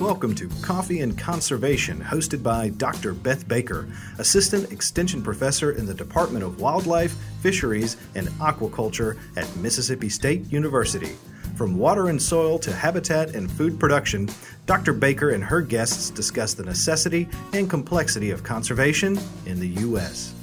Welcome to Coffee and Conservation, hosted by Dr. Beth Baker, Assistant Extension Professor in the Department of Wildlife, Fisheries, and Aquaculture at Mississippi State University. From water and soil to habitat and food production, Dr. Baker and her guests discuss the necessity and complexity of conservation in the U.S.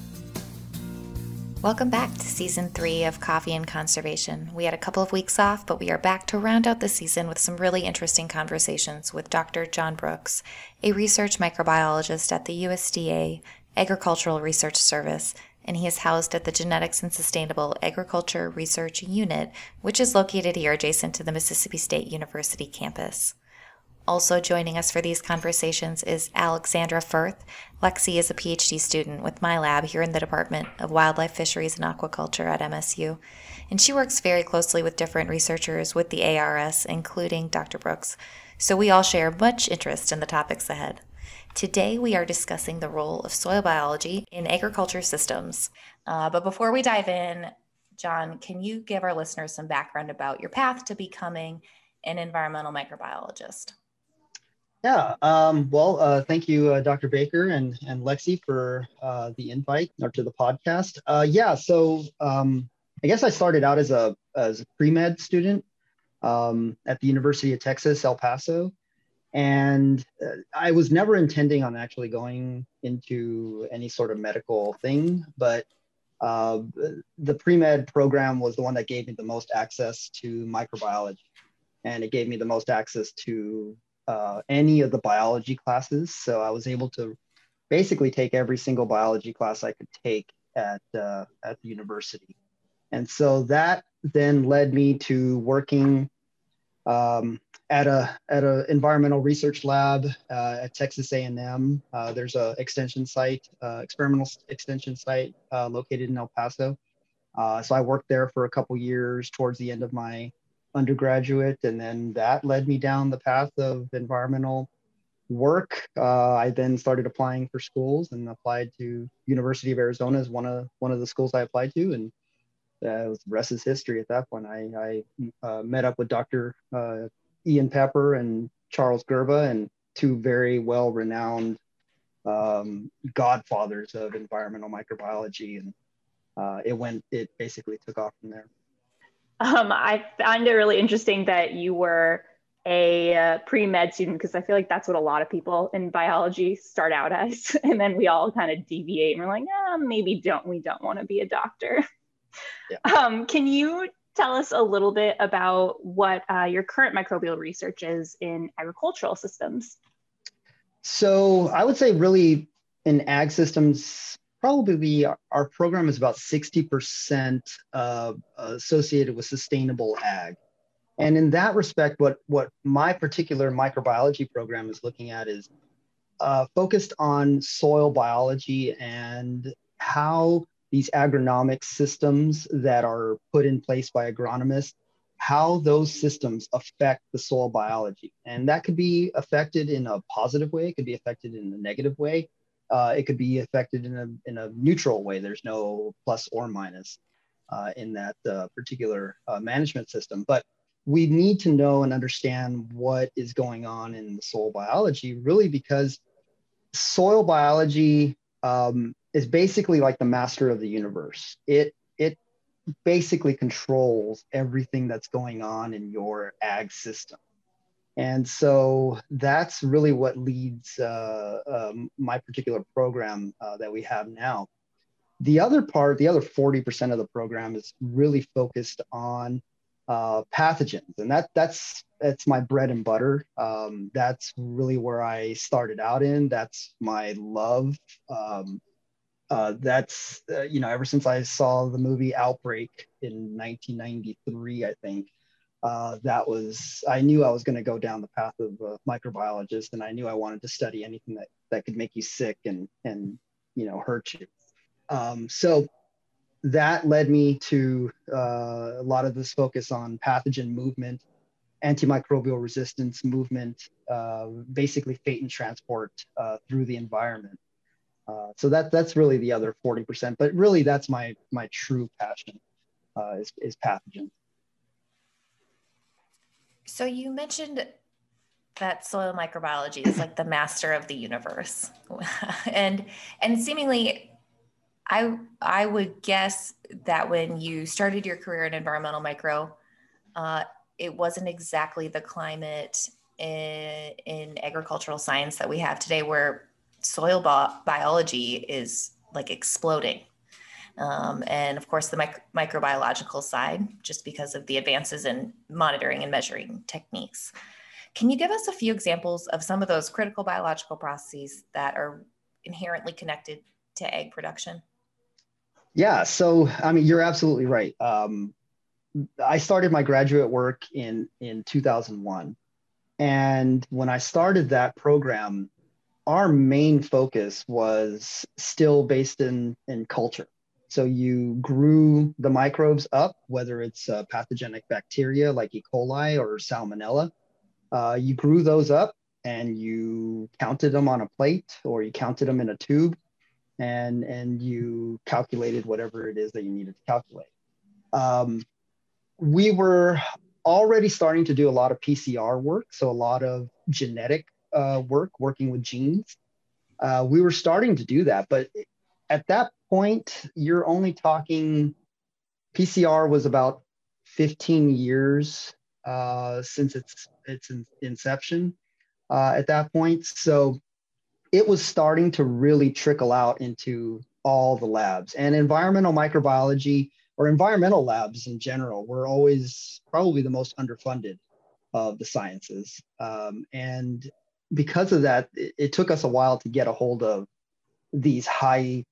Welcome back to season three of Coffee and Conservation. We had a couple of weeks off, but we are back to round out the season with some really interesting conversations with Dr. John Brooks, a research microbiologist at the USDA Agricultural Research Service, and he is housed at the Genetics and Sustainable Agriculture Research Unit, which is located here adjacent to the Mississippi State University campus. Also joining us for these conversations is Alexandra Firth. Lexi is a PhD student with my lab here in the Department of Wildlife, Fisheries, and Aquaculture at MSU, and she works very closely with different researchers with the ARS, including Dr. Brooks. So we all share much interest in the topics ahead. Today, we are discussing the role of soil biology in agriculture systems. Uh, but before we dive in, John, can you give our listeners some background about your path to becoming an environmental microbiologist? Yeah, um, well, uh, thank you, uh, Dr. Baker and, and Lexi for uh, the invite or to the podcast. Uh, yeah, so um, I guess I started out as a, as a pre-med student um, at the University of Texas, El Paso. And uh, I was never intending on actually going into any sort of medical thing, but uh, the pre-med program was the one that gave me the most access to microbiology. And it gave me the most access to uh, any of the biology classes. So I was able to basically take every single biology class I could take at, uh, at the university. And so that then led me to working um, at a at an environmental research lab uh, at Texas A&M. Uh, there's a extension site, uh, experimental extension site uh, located in El Paso. Uh, so I worked there for a couple years towards the end of my undergraduate, and then that led me down the path of environmental work. Uh, I then started applying for schools and applied to University of Arizona as one of one of the schools I applied to, and uh, the rest is history. At that point, I, I uh, met up with Dr. Uh, Ian Pepper and Charles Gerba, and two very well renowned um, godfathers of environmental microbiology, and uh, it went. It basically took off from there. Um, I found it really interesting that you were a uh, pre-med student because I feel like that's what a lot of people in biology start out as, and then we all kind of deviate and we're like, ah, maybe don't we don't want to be a doctor. Yeah. Um, can you tell us a little bit about what uh, your current microbial research is in agricultural systems? So I would say really in ag systems, probably our program is about 60% uh, associated with sustainable ag. And in that respect, what, what my particular microbiology program is looking at is uh, focused on soil biology and how these agronomic systems that are put in place by agronomists, how those systems affect the soil biology. And that could be affected in a positive way, it could be affected in a negative way uh, it could be affected in a, in a neutral way. There's no plus or minus uh, in that uh, particular uh, management system. But we need to know and understand what is going on in the soil biology, really, because soil biology um, is basically like the master of the universe. It it basically controls everything that's going on in your ag system. And so that's really what leads uh, um, my particular program uh, that we have now. The other part, the other 40% of the program is really focused on uh, pathogens. And that, that's, that's my bread and butter. Um, that's really where I started out in. That's my love. Um, uh, that's, uh, you know, ever since I saw the movie Outbreak in 1993, I think, uh, that was I knew I was going to go down the path of a microbiologist, and I knew I wanted to study anything that that could make you sick and and you know hurt you. Um, so that led me to uh, a lot of this focus on pathogen movement, antimicrobial resistance movement, uh, basically fate and transport uh, through the environment. Uh, so that that's really the other 40%, but really that's my my true passion uh, is, is pathogens. So you mentioned that soil microbiology is like the master of the universe. and and seemingly I I would guess that when you started your career in environmental micro, uh, it wasn't exactly the climate in, in agricultural science that we have today, where soil bi- biology is like exploding. Um, and of course, the mic- microbiological side, just because of the advances in monitoring and measuring techniques. Can you give us a few examples of some of those critical biological processes that are inherently connected to ag production? Yeah, so I mean, you're absolutely right. Um, I started my graduate work in in 2001, and when I started that program, our main focus was still based in in culture. So you grew the microbes up, whether it's uh, pathogenic bacteria like E. coli or Salmonella. Uh, you grew those up and you counted them on a plate or you counted them in a tube and and you calculated whatever it is that you needed to calculate. Um, we were already starting to do a lot of PCR work, so a lot of genetic uh, work, working with genes. Uh, we were starting to do that, but at that point, you're only talking. PCR was about 15 years uh, since its its inception uh, at that point, so it was starting to really trickle out into all the labs and environmental microbiology or environmental labs in general were always probably the most underfunded of the sciences um, and because of that it, it, took us a while to get a hold of these high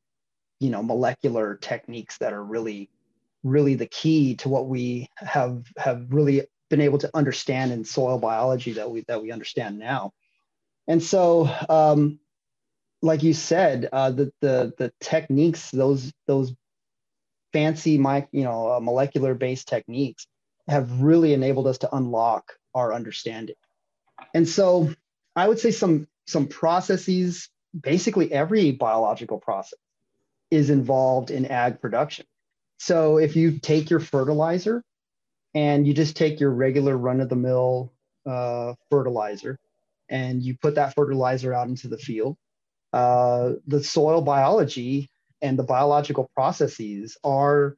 you know molecular techniques that are really really the key to what we have have really been able to understand in soil biology that we that we understand now and so um, like you said, uh, the the the techniques, those those fancy, mic, you know, uh, molecular based techniques, have really enabled us to unlock our understanding. And so, I would say some some processes, basically every biological process, is involved in ag production. So if you take your fertilizer, and you just take your regular run of the mill uh, fertilizer, and you put that fertilizer out into the field uh, the soil biology and the biological processes are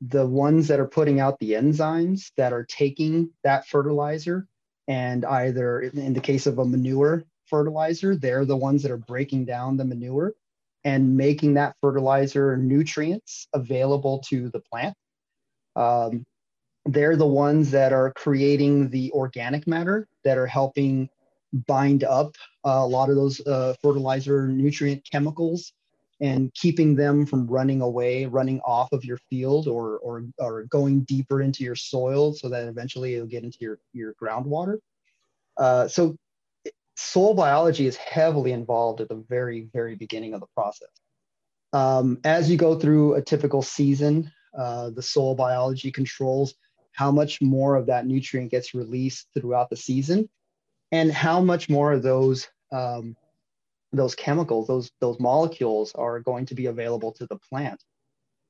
the ones that are putting out the enzymes that are taking that fertilizer and either in the case of a manure fertilizer they're the ones that are breaking down the manure and making that fertilizer nutrients available to the plant um, they're the ones that are creating the organic matter that are helping bind up uh, a lot of those uh, fertilizer nutrient chemicals and keeping them from running away, running off of your field or, or, or going deeper into your soil so that eventually it'll get into your, your groundwater. Uh, so soil biology is heavily involved at the very, very beginning of the process. Um, as you go through a typical season, uh, the soil biology controls how much more of that nutrient gets released throughout the season and how much more of those um, those chemicals, those those molecules are going to be available to the plant.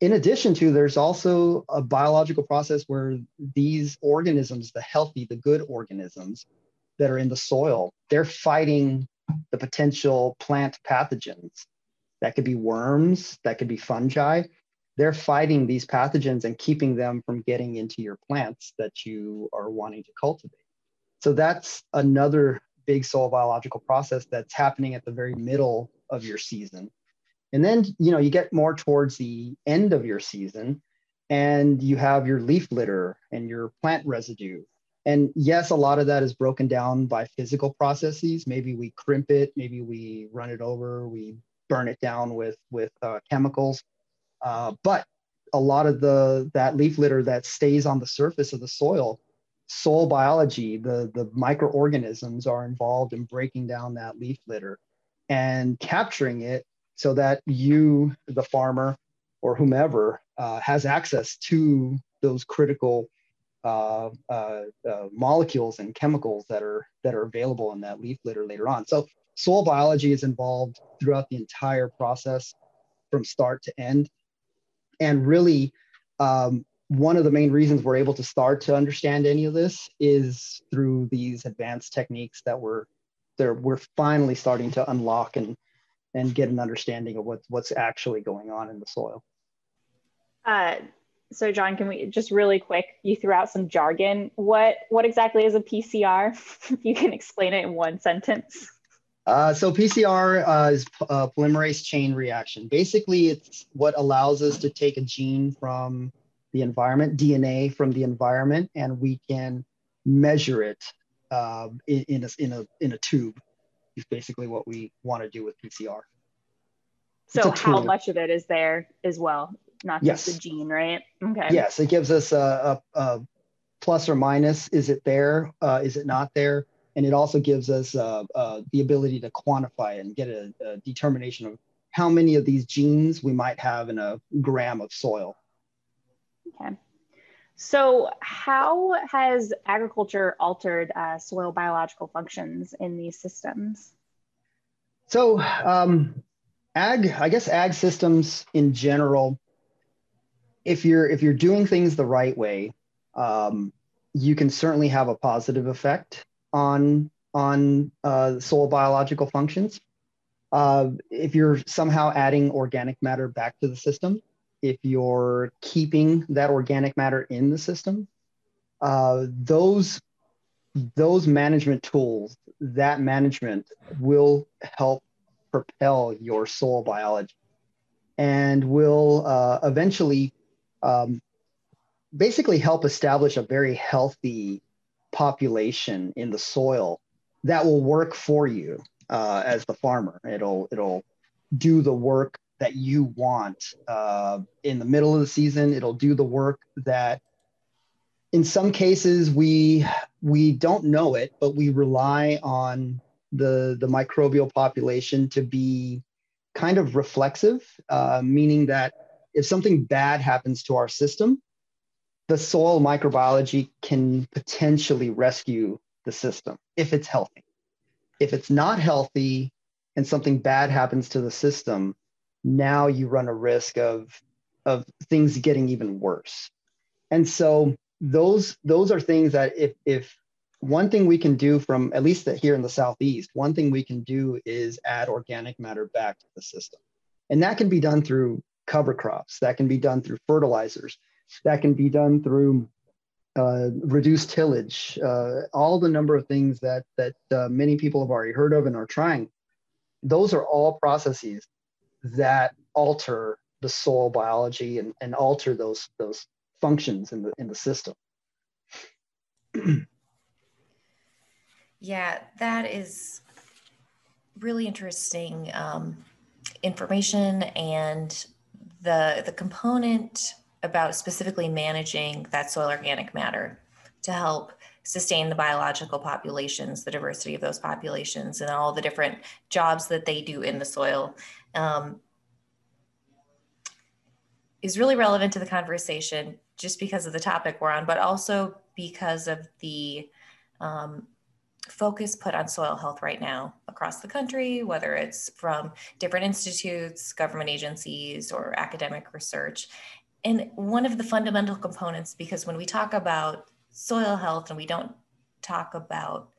In addition to, there's also a biological process where these organisms, the healthy, the good organisms that are in the soil, they're fighting the potential plant pathogens. That could be worms, that could be fungi. They're fighting these pathogens and keeping them from getting into your plants that you are wanting to cultivate. So that's another big soil biological process that's happening at the very middle of your season. And then, you know, you get more towards the end of your season and you have your leaf litter and your plant residue. And yes, a lot of that is broken down by physical processes. Maybe we crimp it, maybe we run it over, we burn it down with with uh, chemicals. Uh, but a lot of the that leaf litter that stays on the surface of the soil soil biology, the, the microorganisms are involved in breaking down that leaf litter and capturing it so that you, the farmer or whomever, uh, has access to those critical uh, uh, uh, molecules and chemicals that are that are available in that leaf litter later on. So soil biology is involved throughout the entire process from start to end, and really um, one of the main reasons we're able to start to understand any of this is through these advanced techniques that we're there we're finally starting to unlock and and get an understanding of what, what's actually going on in the soil. Uh, so John, can we just really quick, you threw out some jargon. What what exactly is a PCR? you can explain it in one sentence. Uh, so PCR uh, is a polymerase chain reaction. Basically, it's what allows us to take a gene from the environment, DNA from the environment, and we can measure it uh, in, in, a, in, a, in a tube is basically what we want to do with PCR. So how much of it is there as well? Not just yes. the gene, right? Okay. Yes, it gives us a, a, a plus or minus. Is it there? Uh, is it not there? and it also gives us uh, uh, the ability to quantify and get a, a, determination of how many of these genes we might have in a gram of soil. Okay. So, how has agriculture altered uh, soil biological functions in these systems? So, um, ag, I guess ag systems in general, if you're if you're doing things the right way, um, you can certainly have a positive effect on on uh, soil biological functions. Uh, if you're somehow adding organic matter back to the system, if you're keeping that organic matter in the system, uh, those those management tools, that management will help propel your soil biology, and will uh, eventually um, basically help establish a very healthy population in the soil that will work for you uh, as the farmer. It'll it'll do the work that you want uh, in the middle of the season. It'll do the work that, in some cases, we we don't know it, but we rely on the the microbial population to be kind of reflexive, uh, meaning that if something bad happens to our system, the soil microbiology can potentially rescue the system if it's healthy. If it's not healthy and something bad happens to the system, now you run a risk of, of things getting even worse. And so those those are things that if if one thing we can do from at least here in the southeast, one thing we can do is add organic matter back to the system. And that can be done through cover crops, that can be done through fertilizers, that can be done through uh, reduced tillage, uh, all the number of things that that uh, many people have already heard of and are trying. Those are all processes that alter the soil biology and, and alter those those functions in the in the system. yeah, that is really interesting um, information and the the component about specifically managing that soil organic matter to help sustain the biological populations, the diversity of those populations, and all the different jobs that they do in the soil. Um, is really relevant to the conversation just because of the topic we're on, but also because of the um, focus put on soil health right now across the country, whether it's from different institutes, government agencies, or academic research. And one of the fundamental components, because when we talk about soil health and we don't talk about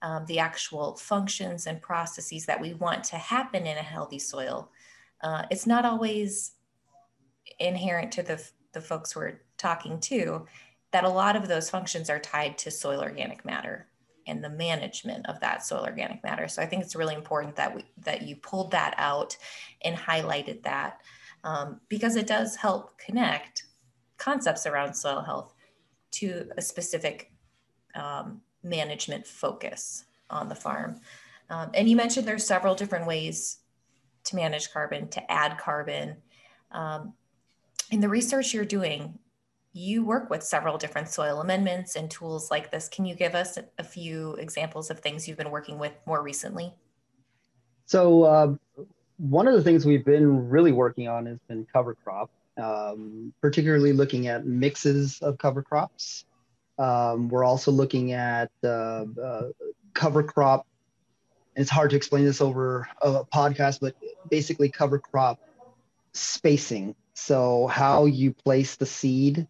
um, the actual functions and processes that we want to happen in a healthy soil, uh, it's not always inherent to the, the folks we're talking to that a lot of those functions are tied to soil organic matter and the management of that soil organic matter. So I think it's really important that we that you pulled that out and highlighted that um, because it does help connect concepts around soil health to a specific um, management focus on the farm. Um, and you mentioned there's several different ways to manage carbon, to add carbon. Um, in the research you're doing, you work with several different soil amendments and tools like this. Can you give us a few examples of things you've been working with more recently? So, uh, one of the things we've been really working on has been cover crop, um, particularly looking at mixes of cover crops. Um, we're also looking at uh, uh, cover crop. And it's hard to explain this over a podcast, but basically cover crop spacing. So how you place the seed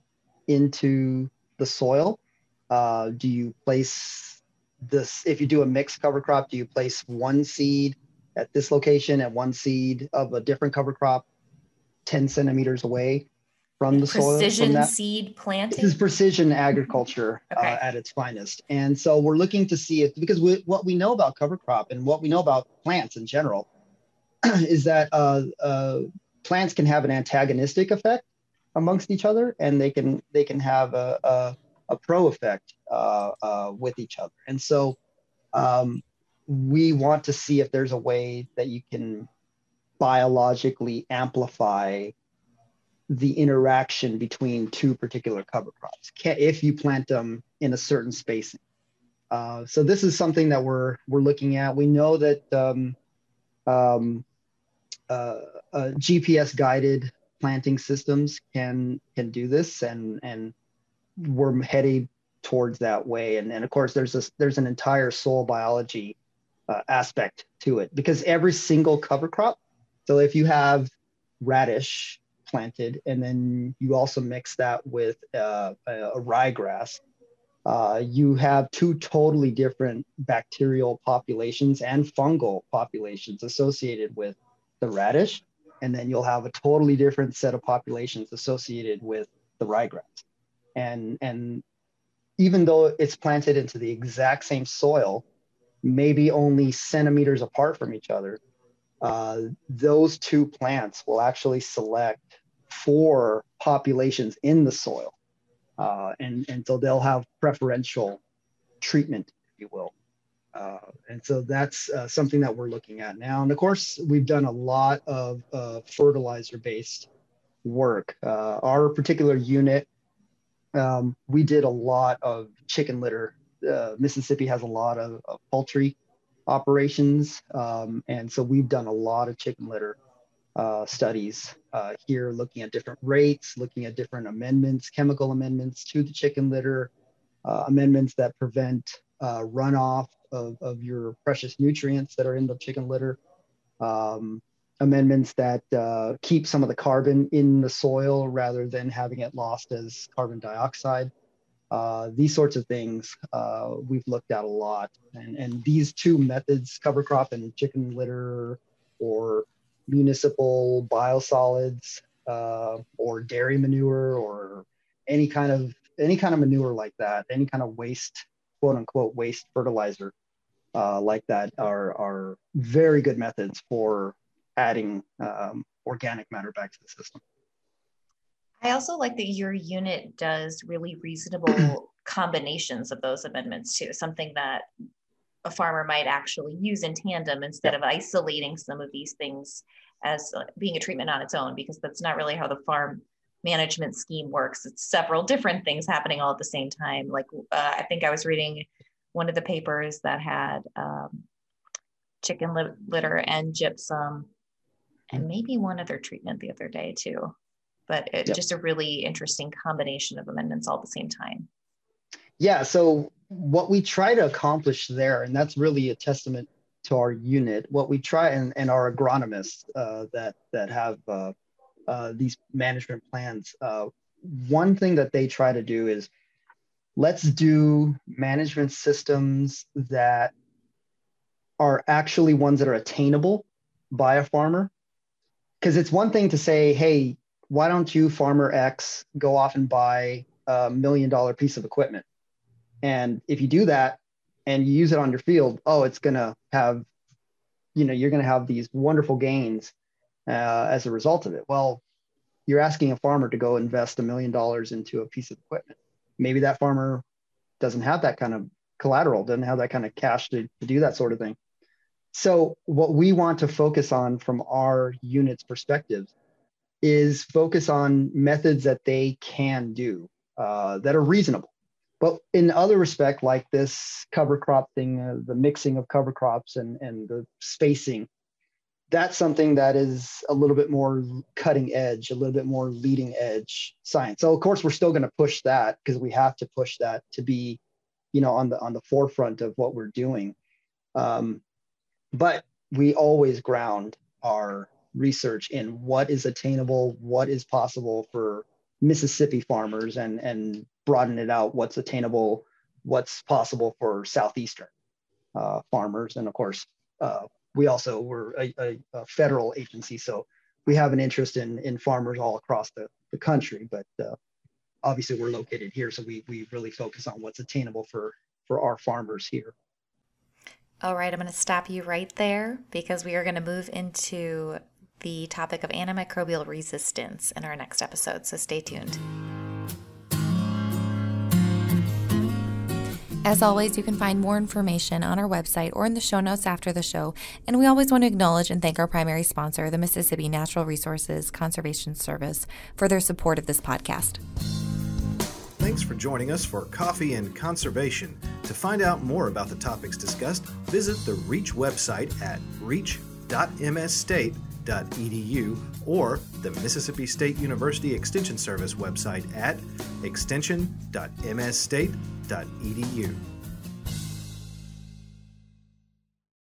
into the soil? Uh, do you place this, if you do a mixed cover crop, do you place one seed at this location and one seed of a different cover crop 10 centimeters away from the precision soil? Precision seed planting? This is precision agriculture uh, okay. uh, at its finest. And so we're looking to see if, because we, what we know about cover crop and what we know about plants in general is that uh, uh, plants can have an antagonistic effect amongst each other and they can they can have a, a, a pro effect uh, uh, with each other. And so um, we want to see if there's a way that you can biologically amplify the interaction between two particular cover crops if you plant them in a certain spacing. Uh, so this is something that we're we're looking at. We know that um, um, uh, uh, GPS guided planting systems can can do this, and and we're heading towards that way. And and of course, there's this there's an entire soil biology uh, aspect to it because every single cover crop. So if you have radish planted, and then you also mix that with uh, a, a ryegrass, uh, you have two totally different bacterial populations and fungal populations associated with the radish, and then you'll have a totally different set of populations associated with the ryegrass. And and even though it's planted into the exact same soil, maybe only centimeters apart from each other, uh, those two plants will actually select for populations in the soil. Uh, and, and so they'll have preferential treatment, if you will. Uh, and so that's uh, something that we're looking at now. And of course, we've done a lot of uh, fertilizer based work. Uh, our particular unit, um, we did a lot of chicken litter. Uh, Mississippi has a lot of, of poultry operations. Um, and so we've done a lot of chicken litter uh, studies here, looking at different rates, looking at different amendments, chemical amendments to the chicken litter, amendments that prevent runoff of, of your precious nutrients that are in the chicken litter, um, amendments that uh, keep some of the carbon in the soil rather than having it lost as carbon dioxide. Uh, these sorts of things uh, we've looked at a lot. And, and these two methods, cover crop and chicken litter, or municipal biosolids, uh, or dairy manure, or any kind of any kind of manure like that, any kind of waste, quote unquote, waste fertilizer uh, like that are, are very good methods for adding um, organic matter back to the system. I also like that your unit does really reasonable combinations of those amendments too, something that a farmer might actually use in tandem instead of isolating some of these things as uh, being a treatment on its own, because that's not really how the farm management scheme works. It's several different things happening all at the same time. Like uh, I think I was reading one of the papers that had um, chicken litter and gypsum and maybe one other treatment the other day too but it, yep. just a really interesting combination of amendments all at the same time yeah so what we try to accomplish there and that's really a testament to our unit what we try and, and our agronomists uh, that that have uh, uh, these management plans uh, one thing that they try to do is let's do management systems that are actually ones that are attainable by a farmer. Because it's one thing to say, hey, why don't you, farmer X, go off and buy a million dollar piece of equipment? And if you do that and you use it on your field, oh, it's going to have, you know, you're going to have these wonderful gains uh, as a result of it. Well, you're asking a farmer to go invest a million dollars into a piece of equipment maybe that farmer doesn't have that kind of collateral, doesn't have that kind of cash to, to do that sort of thing. So, what we want to focus on from our unit's perspective is focus on methods that they can do uh, that are reasonable. But in other respect, like this cover crop thing, uh, the mixing of cover crops and, and the spacing that's something that is a little bit more cutting edge, a little bit more leading edge science. So of course we're still going to push that because we have to push that to be, you know, on the on the forefront of what we're doing. Um, but we always ground our research in what is attainable, what is possible for Mississippi farmers and and broaden it out. What's attainable? What's possible for southeastern uh, farmers? And of course, uh, we also were a, a, a, federal agency, so we have an interest in in farmers all across the, the country. But uh, obviously, we're located here, so we we really focus on what's attainable for for our farmers here. All right, I'm going to stop you right there because we are going to move into the topic of antimicrobial resistance in our next episode. So stay tuned. As always, you can find more information on our website or in the show notes after the show. And we always want to acknowledge and thank our primary sponsor, the Mississippi Natural Resources Conservation Service, for their support of this podcast. Thanks for joining us for Coffee and Conservation. To find out more about the topics discussed, visit the REACH website at reach.msstate.edu or the Mississippi State University Extension Service website at extension.msstate.edu.